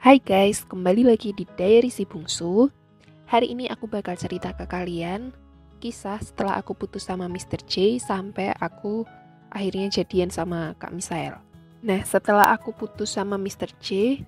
Hai guys, kembali lagi di Diary Si Bungsu. Hari ini aku bakal cerita ke kalian kisah setelah aku putus sama Mr. J sampai aku akhirnya jadian sama Kak Misael. Nah, setelah aku putus sama Mr. J,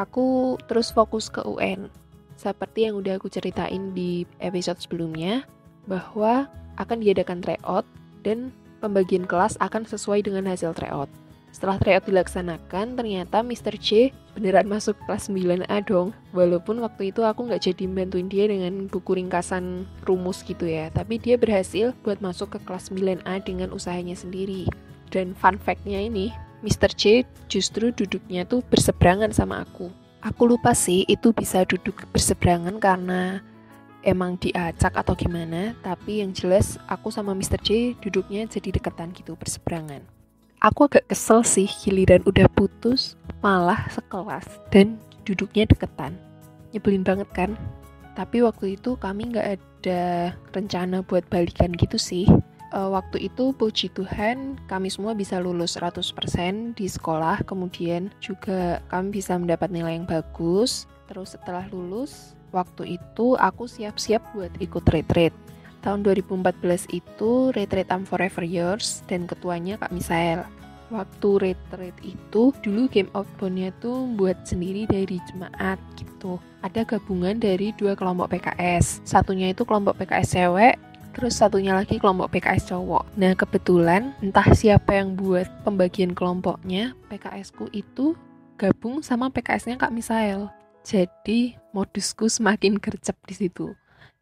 aku terus fokus ke UN. Seperti yang udah aku ceritain di episode sebelumnya, bahwa akan diadakan tryout dan pembagian kelas akan sesuai dengan hasil tryout. Setelah tryout dilaksanakan, ternyata Mr. J beneran masuk kelas 9A dong. Walaupun waktu itu aku nggak jadi bantuin dia dengan buku ringkasan rumus gitu ya. Tapi dia berhasil buat masuk ke kelas 9A dengan usahanya sendiri. Dan fun fact-nya ini, Mr. J justru duduknya tuh berseberangan sama aku. Aku lupa sih itu bisa duduk berseberangan karena emang diacak atau gimana, tapi yang jelas aku sama Mr. J duduknya jadi deketan gitu berseberangan aku agak kesel sih giliran udah putus malah sekelas dan duduknya deketan. Nyebelin banget kan? Tapi waktu itu kami nggak ada rencana buat balikan gitu sih. Uh, waktu itu puji Tuhan kami semua bisa lulus 100% di sekolah. Kemudian juga kami bisa mendapat nilai yang bagus. Terus setelah lulus waktu itu aku siap-siap buat ikut retreat tahun 2014 itu Retreat I'm Forever Yours dan ketuanya Kak Misael. Waktu retreat itu dulu game outboundnya tuh buat sendiri dari jemaat gitu. Ada gabungan dari dua kelompok PKS. Satunya itu kelompok PKS cewek, terus satunya lagi kelompok PKS cowok. Nah kebetulan entah siapa yang buat pembagian kelompoknya, PKSku itu gabung sama PKS-nya Kak Misael. Jadi modusku semakin gercep di situ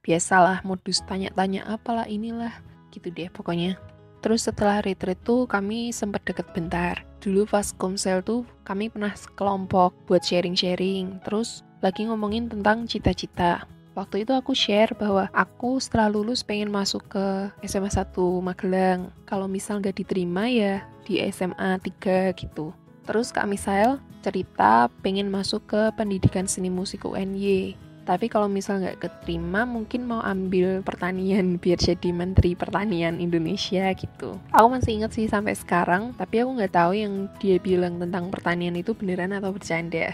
biasalah modus tanya-tanya apalah inilah gitu deh pokoknya. Terus setelah retreat tuh kami sempat deket bentar. Dulu pas komsel tuh kami pernah kelompok buat sharing-sharing. Terus lagi ngomongin tentang cita-cita. Waktu itu aku share bahwa aku setelah lulus pengen masuk ke SMA 1 Magelang. Kalau misal gak diterima ya di SMA 3 gitu. Terus Kak Misael cerita pengen masuk ke pendidikan seni musik UNY tapi kalau misal nggak keterima mungkin mau ambil pertanian biar jadi menteri pertanian Indonesia gitu. Aku masih inget sih sampai sekarang tapi aku nggak tahu yang dia bilang tentang pertanian itu beneran atau bercanda.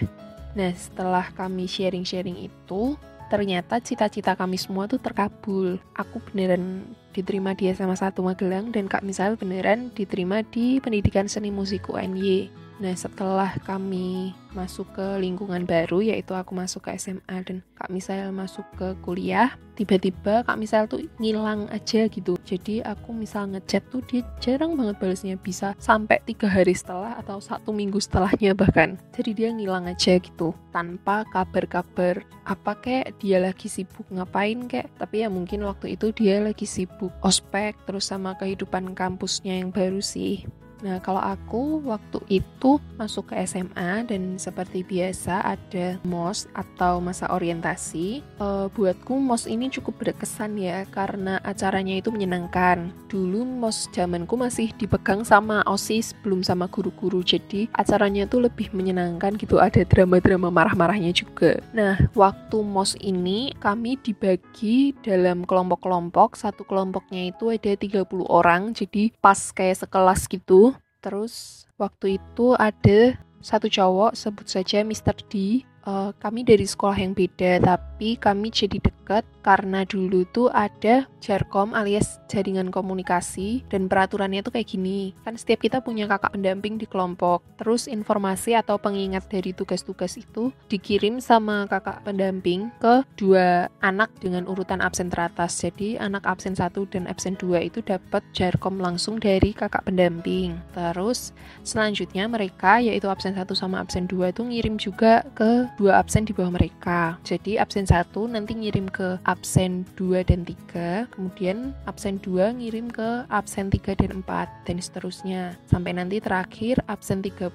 Nah setelah kami sharing-sharing itu ternyata cita-cita kami semua tuh terkabul. Aku beneran diterima di SMA 1 Magelang dan Kak Misal beneran diterima di pendidikan seni musik UNY Nah, setelah kami masuk ke lingkungan baru, yaitu aku masuk ke SMA dan Kak Misael masuk ke kuliah, tiba-tiba Kak Misael tuh ngilang aja gitu. Jadi aku misal ngechat tuh dia jarang banget balasnya, bisa sampai tiga hari setelah atau satu minggu setelahnya bahkan. Jadi dia ngilang aja gitu, tanpa kabar-kabar apa kayak dia lagi sibuk ngapain kayak. Tapi ya mungkin waktu itu dia lagi sibuk ospek terus sama kehidupan kampusnya yang baru sih. Nah, kalau aku waktu itu masuk ke SMA dan seperti biasa ada MOS atau masa orientasi. Uh, buatku MOS ini cukup berkesan ya karena acaranya itu menyenangkan. Dulu MOS zamanku masih dipegang sama OSIS belum sama guru-guru. Jadi acaranya tuh lebih menyenangkan gitu. Ada drama-drama marah-marahnya juga. Nah, waktu MOS ini kami dibagi dalam kelompok-kelompok. Satu kelompoknya itu ada 30 orang. Jadi pas kayak sekelas gitu Terus waktu itu ada satu cowok sebut saja Mr. D uh, kami dari sekolah yang beda, tapi kami jadi dekat karena dulu tuh ada jarkom alias jaringan komunikasi dan peraturannya tuh kayak gini. Kan setiap kita punya kakak pendamping di kelompok. Terus informasi atau pengingat dari tugas-tugas itu dikirim sama kakak pendamping ke dua anak dengan urutan absen teratas. Jadi anak absen satu dan absen dua itu dapat jarkom langsung dari kakak pendamping. Terus selanjutnya mereka yaitu absen satu sama absen dua itu ngirim juga ke dua absen di bawah mereka. Jadi absen satu nanti ngirim ke absen 2 dan 3, kemudian absen 2 ngirim ke absen 3 dan 4 dan seterusnya. Sampai nanti terakhir absen 30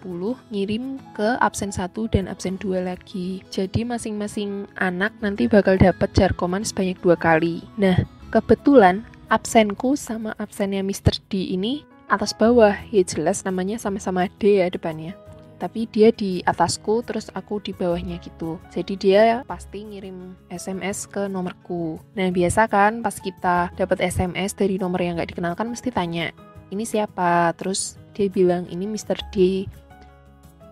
ngirim ke absen 1 dan absen 2 lagi. Jadi masing-masing anak nanti bakal dapat jarkoman sebanyak dua kali. Nah, kebetulan absenku sama absennya Mr. D ini atas bawah ya jelas namanya sama-sama D ya depannya tapi dia di atasku terus aku di bawahnya gitu. Jadi dia pasti ngirim SMS ke nomorku. Nah biasa kan pas kita dapat SMS dari nomor yang nggak dikenalkan mesti tanya ini siapa? Terus dia bilang ini Mr. D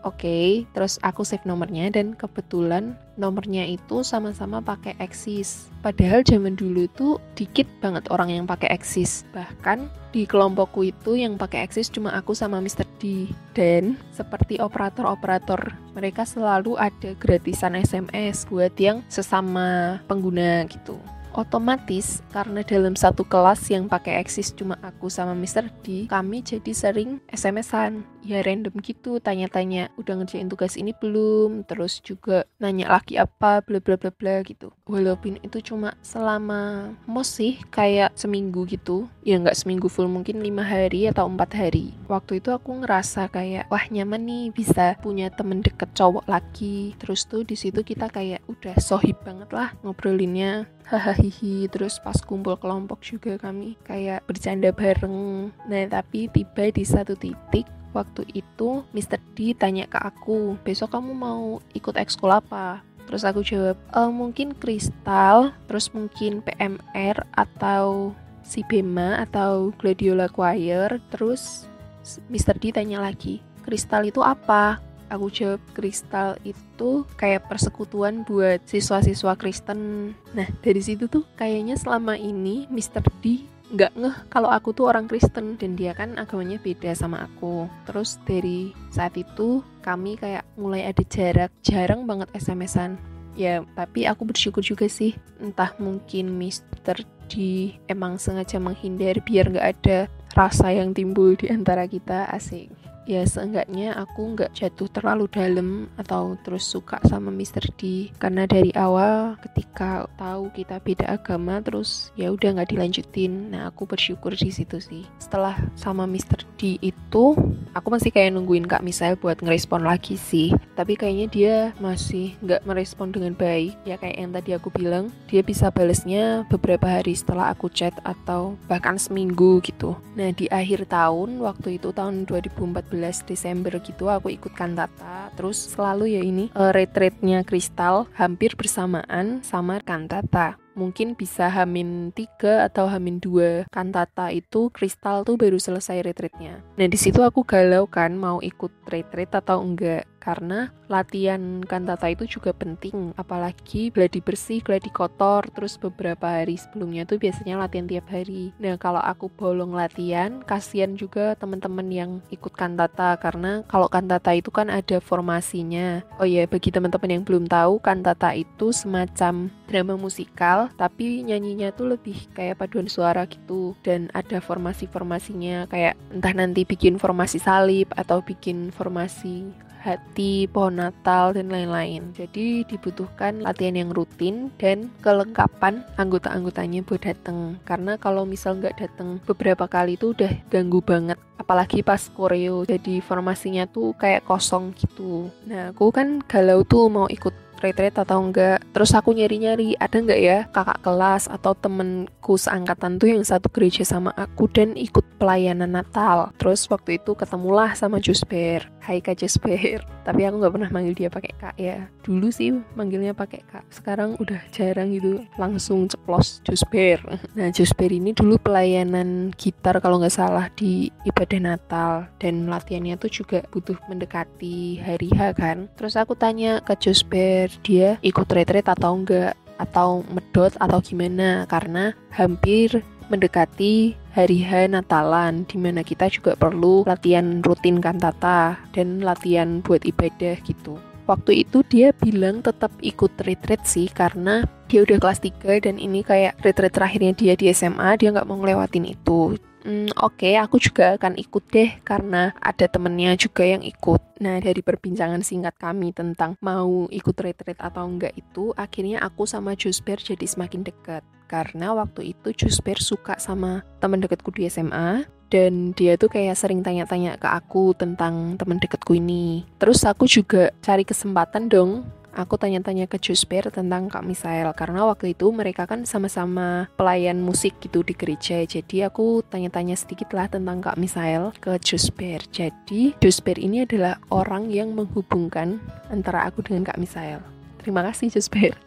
Oke, okay, terus aku save nomornya dan kebetulan nomornya itu sama-sama pakai Axis. Padahal zaman dulu itu dikit banget orang yang pakai Axis. Bahkan di kelompokku itu yang pakai Axis cuma aku sama Mr. D. Dan seperti operator-operator, mereka selalu ada gratisan SMS buat yang sesama pengguna gitu otomatis karena dalam satu kelas yang pakai eksis cuma aku sama Mr. D, kami jadi sering SMS-an. Ya random gitu, tanya-tanya udah ngerjain tugas ini belum, terus juga nanya lagi apa, bla bla bla bla gitu. Walaupun itu cuma selama mos sih kayak seminggu gitu, ya nggak seminggu full mungkin lima hari atau empat hari. Waktu itu aku ngerasa kayak wah nyaman nih bisa punya temen deket cowok lagi. Terus tuh di situ kita kayak udah sohib banget lah ngobrolinnya hahaha terus pas kumpul kelompok juga kami kayak bercanda bareng nah tapi tiba di satu titik waktu itu Mr. D tanya ke aku besok kamu mau ikut ekskul apa terus aku jawab e, mungkin kristal terus mungkin PMR atau si Bema atau Gladiola Choir terus Mr. D tanya lagi kristal itu apa aku jawab kristal itu kayak persekutuan buat siswa-siswa Kristen. Nah, dari situ tuh kayaknya selama ini Mr. D nggak ngeh kalau aku tuh orang Kristen dan dia kan agamanya beda sama aku. Terus dari saat itu kami kayak mulai ada jarak, jarang banget SMS-an. Ya, tapi aku bersyukur juga sih. Entah mungkin Mr. D emang sengaja menghindar biar nggak ada rasa yang timbul di antara kita asing ya seenggaknya aku nggak jatuh terlalu dalam atau terus suka sama Mr. D karena dari awal ketika tahu kita beda agama terus ya udah nggak dilanjutin nah aku bersyukur di situ sih setelah sama Mr. D itu aku masih kayak nungguin Kak Misael buat ngerespon lagi sih tapi kayaknya dia masih nggak merespon dengan baik ya kayak yang tadi aku bilang dia bisa balesnya beberapa hari setelah aku chat atau bahkan seminggu gitu nah di akhir tahun waktu itu tahun 2014 Desember gitu aku ikut kantata terus selalu ya ini uh, retreatnya Kristal hampir bersamaan sama kantata mungkin bisa hamin tiga atau hamin dua kantata itu kristal tuh baru selesai retreatnya nah di situ aku galau kan mau ikut retreat atau enggak karena latihan kantata itu juga penting apalagi gladi bersih, gladi kotor terus beberapa hari sebelumnya tuh biasanya latihan tiap hari. Nah kalau aku bolong latihan kasihan juga teman-teman yang ikut kantata karena kalau kantata itu kan ada formasinya. Oh ya bagi teman-teman yang belum tahu kantata itu semacam drama musikal tapi nyanyinya tuh lebih kayak paduan suara gitu. Dan ada formasi-formasinya kayak entah nanti bikin formasi salib atau bikin formasi hati, pohon Natal, dan lain-lain. Jadi dibutuhkan latihan yang rutin dan kelengkapan anggota-anggotanya buat datang. Karena kalau misal nggak datang beberapa kali itu udah ganggu banget. Apalagi pas koreo, jadi formasinya tuh kayak kosong gitu. Nah, aku kan galau tuh mau ikut retreat atau enggak terus aku nyari-nyari ada enggak ya kakak kelas atau temenku seangkatan tuh yang satu gereja sama aku dan ikut pelayanan Natal. Terus waktu itu ketemulah sama Jusper. Hai Kak Jusper. Tapi aku nggak pernah manggil dia pakai kak ya. Dulu sih manggilnya pakai kak. Sekarang udah jarang gitu. Langsung ceplos Jusper. Nah Jusper ini dulu pelayanan gitar kalau nggak salah di ibadah Natal. Dan latihannya tuh juga butuh mendekati hari H kan. Terus aku tanya ke Jusper dia ikut retreat atau enggak atau medot? Atau gimana? Karena hampir mendekati hari H Natalan di mana kita juga perlu latihan rutin kantata dan latihan buat ibadah gitu. Waktu itu dia bilang tetap ikut retreat sih karena dia udah kelas 3 dan ini kayak retreat terakhirnya dia di SMA dia nggak mau ngelewatin itu hmm, oke okay, aku juga akan ikut deh karena ada temennya juga yang ikut. Nah dari perbincangan singkat kami tentang mau ikut retreat atau enggak itu, akhirnya aku sama Jusper jadi semakin dekat. Karena waktu itu Jusper suka sama temen dekatku di SMA, dan dia tuh kayak sering tanya-tanya ke aku tentang temen deketku ini. Terus aku juga cari kesempatan dong aku tanya-tanya ke Jusper tentang Kak Misael karena waktu itu mereka kan sama-sama pelayan musik gitu di gereja jadi aku tanya-tanya sedikit lah tentang Kak Misael ke Jusper jadi Jusper ini adalah orang yang menghubungkan antara aku dengan Kak Misael terima kasih Jusper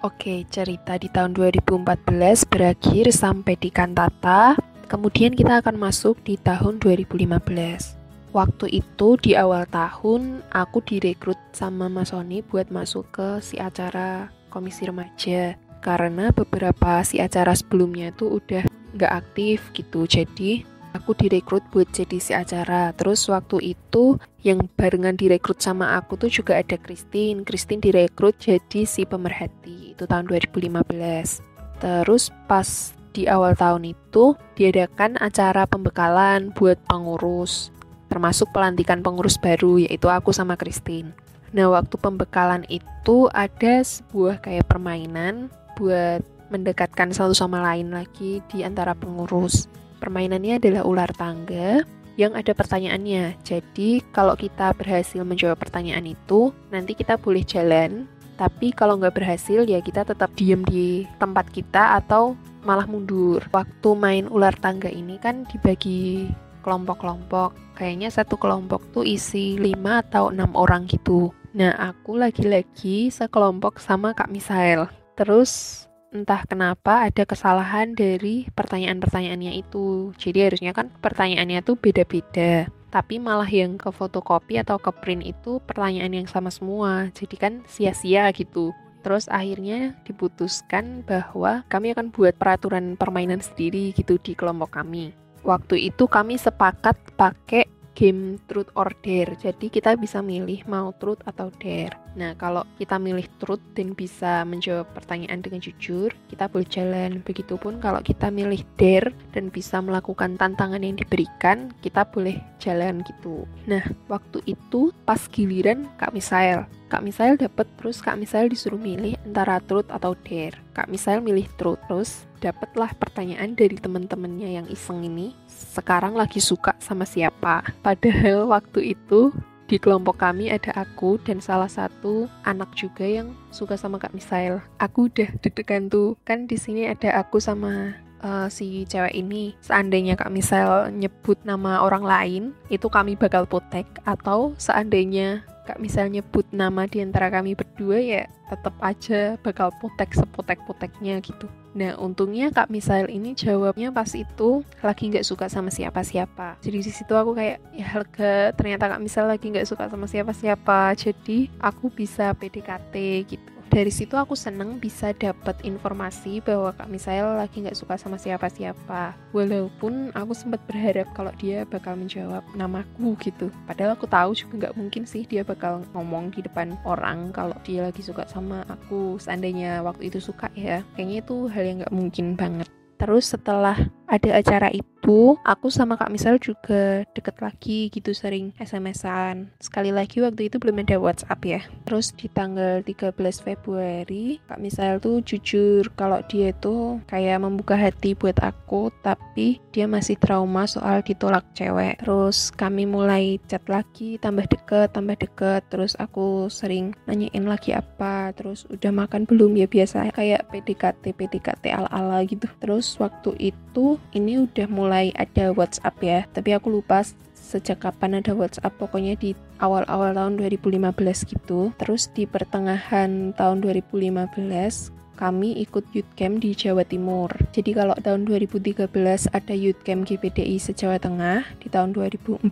Oke, cerita di tahun 2014 berakhir sampai di kantata. Kemudian kita akan masuk di tahun 2015. Waktu itu di awal tahun aku direkrut sama Mas Sony buat masuk ke si acara komisi remaja. Karena beberapa si acara sebelumnya itu udah nggak aktif gitu. Jadi aku direkrut buat jadi si acara. Terus waktu itu yang barengan direkrut sama aku tuh juga ada Christine. Christine direkrut jadi si pemerhati. Itu tahun 2015 terus pas di awal tahun itu diadakan acara pembekalan buat pengurus termasuk pelantikan pengurus baru yaitu aku sama Christine. Nah, waktu pembekalan itu ada sebuah kayak permainan buat mendekatkan satu sama lain lagi di antara pengurus. Permainannya adalah ular tangga yang ada pertanyaannya. Jadi, kalau kita berhasil menjawab pertanyaan itu, nanti kita boleh jalan. Tapi kalau nggak berhasil, ya kita tetap diem di tempat kita atau malah mundur. Waktu main ular tangga ini kan dibagi kelompok-kelompok. Kayaknya satu kelompok tuh isi 5 atau 6 orang gitu. Nah, aku lagi-lagi sekelompok sama Kak Misael. Terus entah kenapa ada kesalahan dari pertanyaan-pertanyaannya itu. Jadi harusnya kan pertanyaannya tuh beda-beda. Tapi malah yang ke fotokopi atau ke print itu pertanyaan yang sama semua. Jadi kan sia-sia gitu. Terus akhirnya diputuskan bahwa kami akan buat peraturan permainan sendiri gitu di kelompok kami waktu itu kami sepakat pakai game truth or dare. Jadi kita bisa milih mau truth atau dare. Nah, kalau kita milih truth dan bisa menjawab pertanyaan dengan jujur, kita boleh jalan. Begitupun kalau kita milih dare dan bisa melakukan tantangan yang diberikan, kita boleh jalan gitu. Nah, waktu itu pas giliran Kak Misael Kak Misael dapat terus Kak Misael disuruh milih antara truth atau dare. Kak Misael milih truth terus dapatlah pertanyaan dari teman-temannya yang iseng ini. Sekarang lagi suka sama siapa? Padahal waktu itu di kelompok kami ada aku dan salah satu anak juga yang suka sama Kak Misael. Aku udah deg-degan tuh. Kan di sini ada aku sama uh, si cewek ini seandainya Kak Misael nyebut nama orang lain itu kami bakal potek atau seandainya Kak misal nyebut nama di antara kami berdua ya tetap aja bakal potek sepotek-poteknya gitu. Nah untungnya Kak Misael ini jawabnya pas itu lagi nggak suka sama siapa-siapa. Jadi di situ aku kayak ya harga ternyata Kak Misael lagi nggak suka sama siapa-siapa. Jadi aku bisa PDKT gitu dari situ aku seneng bisa dapat informasi bahwa Kak Misael lagi nggak suka sama siapa-siapa. Walaupun aku sempat berharap kalau dia bakal menjawab namaku gitu. Padahal aku tahu juga nggak mungkin sih dia bakal ngomong di depan orang kalau dia lagi suka sama aku. Seandainya waktu itu suka ya, kayaknya itu hal yang nggak mungkin banget. Terus setelah ada acara itu, aku sama Kak Misal juga deket lagi gitu sering SMS-an. Sekali lagi waktu itu belum ada WhatsApp ya. Terus di tanggal 13 Februari, Kak Misal tuh jujur kalau dia tuh kayak membuka hati buat aku, tapi dia masih trauma soal ditolak cewek. Terus kami mulai chat lagi, tambah deket, tambah deket. Terus aku sering nanyain lagi apa, terus udah makan belum ya biasa kayak PDKT, PDKT ala-ala gitu. Terus waktu itu ini udah mulai ada WhatsApp ya. Tapi aku lupa sejak kapan ada WhatsApp. Pokoknya di awal-awal tahun 2015 gitu. Terus di pertengahan tahun 2015 kami ikut youth camp di Jawa Timur. Jadi kalau tahun 2013 ada youth camp GPDI se-Jawa Tengah, di tahun 2014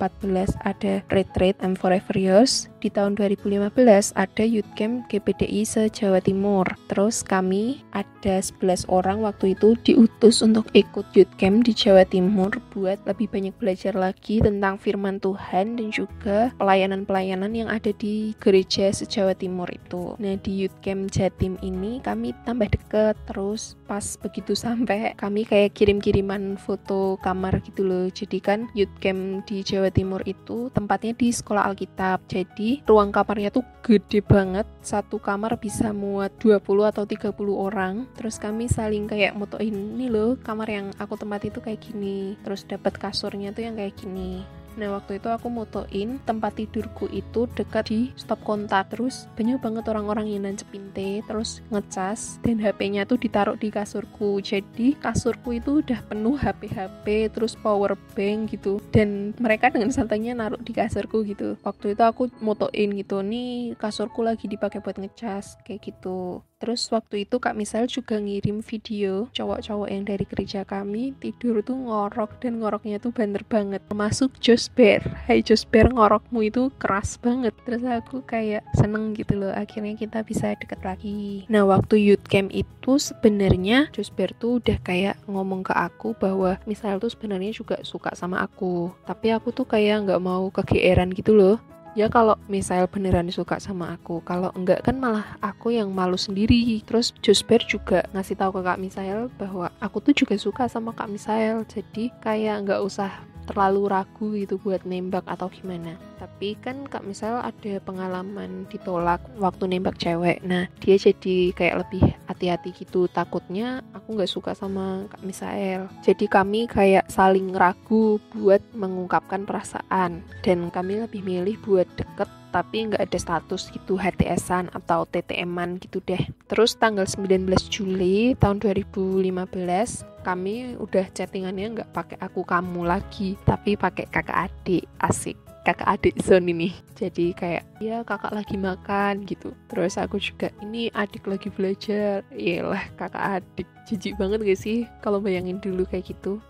ada retreat and forever yours, di tahun 2015 ada youth camp GPDI se-Jawa Timur. Terus kami ada 11 orang waktu itu diutus untuk ikut youth camp di Jawa Timur buat lebih banyak belajar lagi tentang firman Tuhan dan juga pelayanan-pelayanan yang ada di gereja se-Jawa Timur itu. Nah, di youth camp Jatim ini kami tambah deket terus pas begitu sampai kami kayak kirim-kiriman foto kamar gitu loh. Jadi kan youth camp di Jawa Timur itu tempatnya di sekolah Alkitab. Jadi ruang kamarnya tuh gede banget. Satu kamar bisa muat 20 atau 30 orang. Terus kami saling kayak motoin ini loh kamar yang aku tempat itu kayak gini. Terus dapat kasurnya tuh yang kayak gini Nah waktu itu aku motoin tempat tidurku itu dekat di stop kontak. Terus banyak banget orang-orang yang nancepin teh terus ngecas dan HP-nya tuh ditaruh di kasurku. Jadi kasurku itu udah penuh HP-HP terus power bank gitu. Dan mereka dengan santainya naruh di kasurku gitu. Waktu itu aku motoin gitu nih kasurku lagi dipakai buat ngecas kayak gitu Terus waktu itu Kak Misal juga ngirim video cowok-cowok yang dari gereja kami tidur tuh ngorok dan ngoroknya tuh banter banget. Termasuk Josper. Hai Josper ngorokmu itu keras banget. Terus aku kayak seneng gitu loh. Akhirnya kita bisa deket lagi. Nah waktu youth camp itu sebenarnya Josper tuh udah kayak ngomong ke aku bahwa misal tuh sebenarnya juga suka sama aku. Tapi aku tuh kayak nggak mau kegeeran gitu loh ya kalau misal beneran suka sama aku kalau enggak kan malah aku yang malu sendiri. Terus Josper juga ngasih tahu ke Kak Misael bahwa aku tuh juga suka sama Kak Misael. Jadi kayak nggak usah terlalu ragu gitu buat nembak atau gimana. Tapi kan kak misal ada pengalaman ditolak waktu nembak cewek. Nah dia jadi kayak lebih hati-hati gitu. Takutnya aku nggak suka sama kak Misael jadi kami kayak saling ragu buat mengungkapkan perasaan. Dan kami lebih milih buat deket tapi nggak ada status gitu HTSan atau TTM-an gitu deh. Terus tanggal 19 Juli tahun 2015 kami udah chattingannya nggak pakai aku kamu lagi, tapi pakai kakak adik. Asik. Kakak adik zone ini. Jadi kayak ya kakak lagi makan gitu. Terus aku juga ini adik lagi belajar. Iyalah kakak adik. Jijik banget gak sih kalau bayangin dulu kayak gitu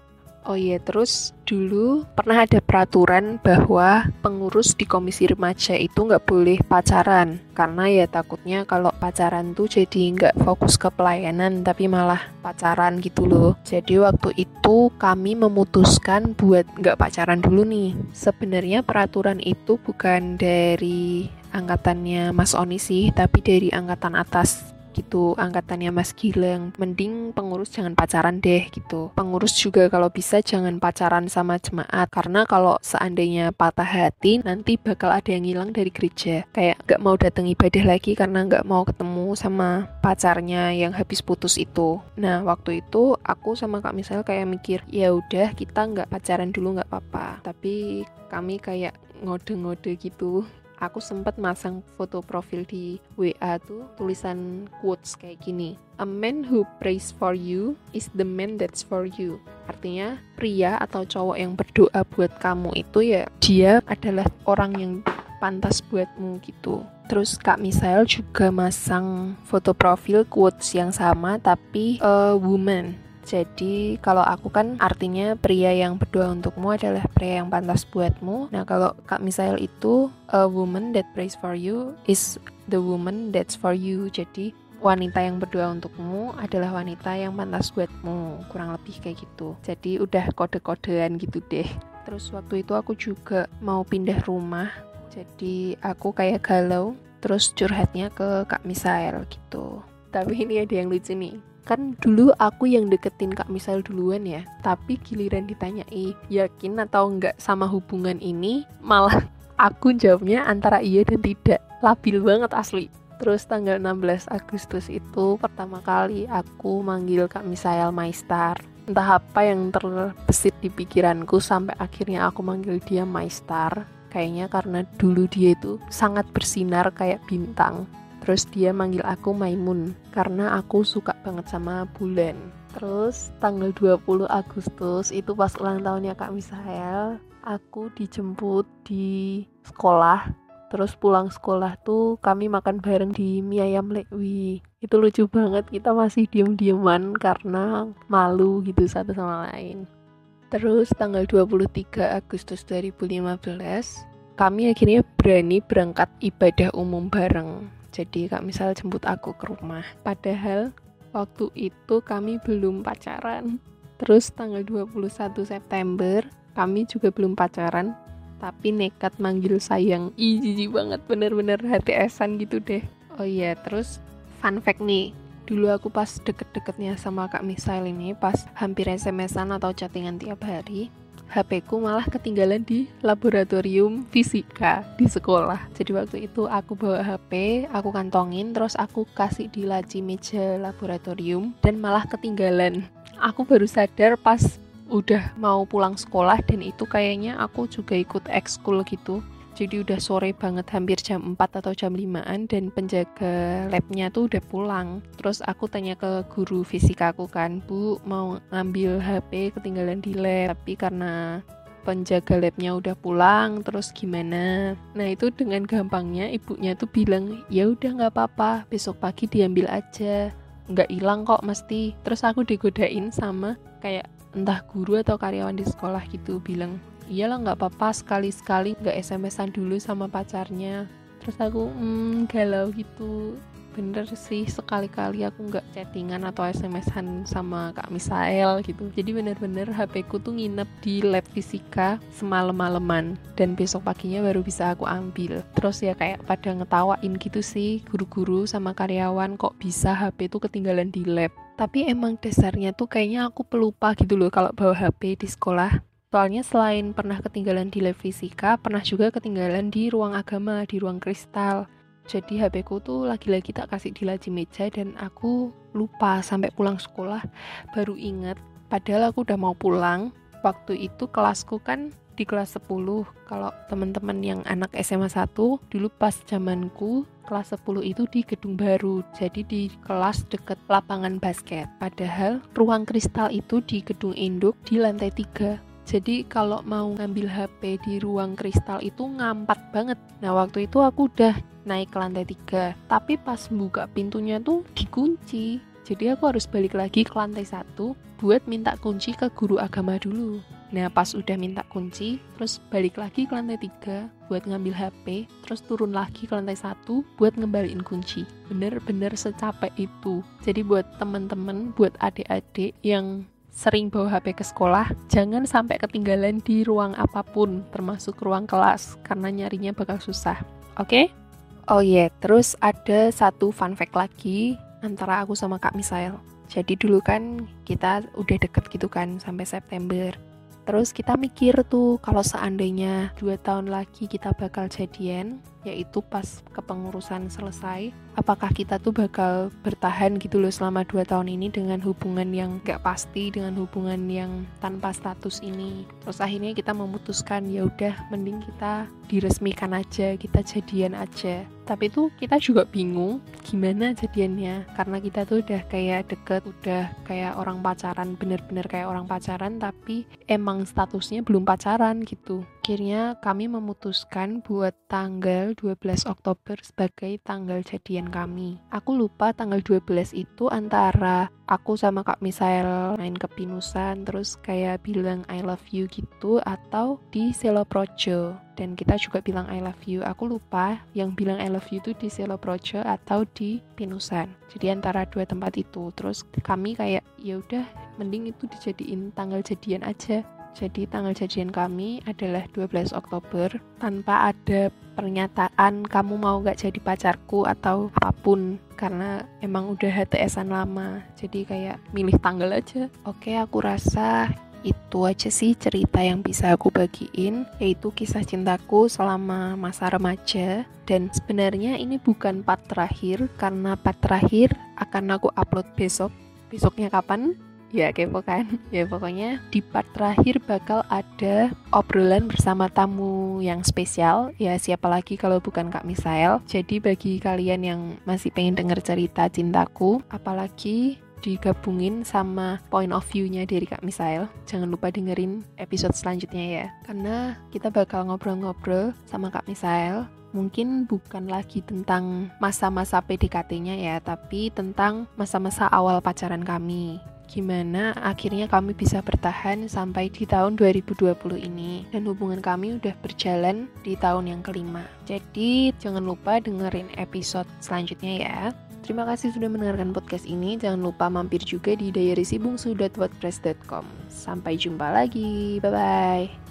Oh iya, terus dulu pernah ada peraturan bahwa pengurus di komisi remaja itu nggak boleh pacaran karena ya takutnya kalau pacaran tuh jadi nggak fokus ke pelayanan tapi malah pacaran gitu loh. Jadi waktu itu kami memutuskan buat nggak pacaran dulu nih. Sebenarnya peraturan itu bukan dari angkatannya Mas Oni sih, tapi dari angkatan atas gitu angkatannya Mas Gilang mending pengurus jangan pacaran deh gitu. Pengurus juga kalau bisa jangan pacaran sama jemaat karena kalau seandainya patah hati nanti bakal ada yang hilang dari gereja. Kayak gak mau datang ibadah lagi karena gak mau ketemu sama pacarnya yang habis putus itu. Nah waktu itu aku sama Kak Misal kayak mikir ya udah kita nggak pacaran dulu nggak apa-apa. Tapi kami kayak ngode-ngode gitu aku sempat masang foto profil di WA tuh tulisan quotes kayak gini. A man who prays for you is the man that's for you. Artinya pria atau cowok yang berdoa buat kamu itu ya dia adalah orang yang pantas buatmu gitu. Terus Kak Misael juga masang foto profil quotes yang sama tapi a woman jadi kalau aku kan artinya pria yang berdoa untukmu adalah pria yang pantas buatmu. Nah kalau Kak Misael itu a woman that prays for you is the woman that's for you. Jadi wanita yang berdoa untukmu adalah wanita yang pantas buatmu. Kurang lebih kayak gitu. Jadi udah kode-kodean gitu deh. Terus waktu itu aku juga mau pindah rumah. Jadi aku kayak galau. Terus curhatnya ke Kak Misael gitu. Tapi ini ada yang lucu nih kan dulu aku yang deketin Kak Misal duluan ya tapi giliran ditanyai yakin atau enggak sama hubungan ini malah aku jawabnya antara iya dan tidak labil banget asli Terus tanggal 16 Agustus itu pertama kali aku manggil Kak Misael Maistar. Entah apa yang terbesit di pikiranku sampai akhirnya aku manggil dia Maistar. Kayaknya karena dulu dia itu sangat bersinar kayak bintang terus dia manggil aku Maimun karena aku suka banget sama bulan. Terus tanggal 20 Agustus itu pas ulang tahunnya Kak Misael aku dijemput di sekolah. Terus pulang sekolah tuh kami makan bareng di mie ayam lekwi itu lucu banget kita masih diem-dieman karena malu gitu satu sama lain. Terus tanggal 23 Agustus 2015 kami akhirnya berani berangkat ibadah umum bareng jadi kak misal jemput aku ke rumah. Padahal waktu itu kami belum pacaran. Terus tanggal 21 September kami juga belum pacaran. Tapi nekat manggil sayang. Ih jijik banget. Bener-bener hati esan gitu deh. Oh iya terus fun fact nih. Dulu aku pas deket-deketnya sama Kak Misael ini pas hampir SMS-an atau chattingan tiap hari HP ku malah ketinggalan di laboratorium fisika di sekolah. Jadi waktu itu aku bawa HP, aku kantongin, terus aku kasih di laci meja laboratorium dan malah ketinggalan. Aku baru sadar pas udah mau pulang sekolah dan itu kayaknya aku juga ikut ekskul gitu jadi udah sore banget hampir jam 4 atau jam 5an dan penjaga labnya tuh udah pulang. Terus aku tanya ke guru fisika aku kan bu mau ngambil HP ketinggalan di lab tapi karena penjaga labnya udah pulang terus gimana? Nah itu dengan gampangnya ibunya tuh bilang ya udah nggak apa-apa besok pagi diambil aja. Nggak hilang kok mesti. Terus aku digodain sama kayak entah guru atau karyawan di sekolah gitu bilang iyalah nggak apa-apa sekali-sekali nggak SMS-an dulu sama pacarnya. Terus aku hmm, galau gitu. Bener sih sekali-kali aku nggak chattingan atau SMS-an sama Kak Misael gitu. Jadi bener-bener HP ku tuh nginep di lab fisika semalam-maleman dan besok paginya baru bisa aku ambil. Terus ya kayak pada ngetawain gitu sih guru-guru sama karyawan kok bisa HP tuh ketinggalan di lab? Tapi emang dasarnya tuh kayaknya aku pelupa gitu loh kalau bawa HP di sekolah Soalnya selain pernah ketinggalan di lab fisika, pernah juga ketinggalan di ruang agama, di ruang kristal. Jadi HP ku tuh lagi-lagi tak kasih di laci meja dan aku lupa sampai pulang sekolah. Baru inget padahal aku udah mau pulang. Waktu itu kelasku kan di kelas 10 kalau teman-teman yang anak SMA 1 dulu pas zamanku kelas 10 itu di gedung baru. Jadi di kelas deket lapangan basket. Padahal ruang kristal itu di gedung induk di lantai 3 jadi kalau mau ngambil HP di ruang kristal itu ngampat banget. Nah waktu itu aku udah naik ke lantai tiga, tapi pas buka pintunya tuh dikunci. Jadi aku harus balik lagi ke lantai satu buat minta kunci ke guru agama dulu. Nah pas udah minta kunci, terus balik lagi ke lantai tiga buat ngambil HP, terus turun lagi ke lantai satu buat ngembaliin kunci. Bener-bener secapek itu. Jadi buat temen-temen, buat adik-adik yang sering bawa HP ke sekolah, jangan sampai ketinggalan di ruang apa pun, termasuk ruang kelas, karena nyarinya bakal susah. Oke? Okay? Oh iya, yeah. terus ada satu fun fact lagi antara aku sama Kak Misael. Jadi dulu kan kita udah deket gitu kan sampai September. Terus kita mikir tuh kalau seandainya dua tahun lagi kita bakal jadian, yaitu pas kepengurusan selesai, apakah kita tuh bakal bertahan gitu loh selama dua tahun ini dengan hubungan yang gak pasti, dengan hubungan yang tanpa status ini. Terus akhirnya kita memutuskan ya udah mending kita diresmikan aja, kita jadian aja tapi itu kita juga bingung gimana jadiannya karena kita tuh udah kayak deket udah kayak orang pacaran bener-bener kayak orang pacaran tapi emang statusnya belum pacaran gitu akhirnya kami memutuskan buat tanggal 12 Oktober sebagai tanggal jadian kami. Aku lupa tanggal 12 itu antara aku sama Kak Misael main ke Pinusan terus kayak bilang I love you gitu atau di Selo Projo dan kita juga bilang I love you. Aku lupa yang bilang I love you itu di Selo Projo atau di Pinusan. Jadi antara dua tempat itu. Terus kami kayak ya udah mending itu dijadiin tanggal jadian aja jadi tanggal jadian kami adalah 12 Oktober tanpa ada pernyataan kamu mau gak jadi pacarku atau apa pun karena emang udah HTSan lama. Jadi kayak milih tanggal aja. Oke aku rasa itu aja sih cerita yang bisa aku bagiin yaitu kisah cintaku selama masa remaja. Dan sebenarnya ini bukan part terakhir karena part terakhir akan aku upload besok. Besoknya kapan ya kepo kan ya pokoknya di part terakhir bakal ada obrolan bersama tamu yang spesial ya siapa lagi kalau bukan Kak Misael jadi bagi kalian yang masih pengen denger cerita cintaku apalagi digabungin sama point of view-nya dari Kak Misael. Jangan lupa dengerin episode selanjutnya ya. Karena kita bakal ngobrol-ngobrol sama Kak Misael mungkin bukan lagi tentang masa-masa PDKT-nya ya, tapi tentang masa-masa awal pacaran kami gimana akhirnya kami bisa bertahan sampai di tahun 2020 ini dan hubungan kami udah berjalan di tahun yang kelima. Jadi jangan lupa dengerin episode selanjutnya ya. Terima kasih sudah mendengarkan podcast ini. Jangan lupa mampir juga di diarysibungsu.wordpress.com. Sampai jumpa lagi. Bye bye.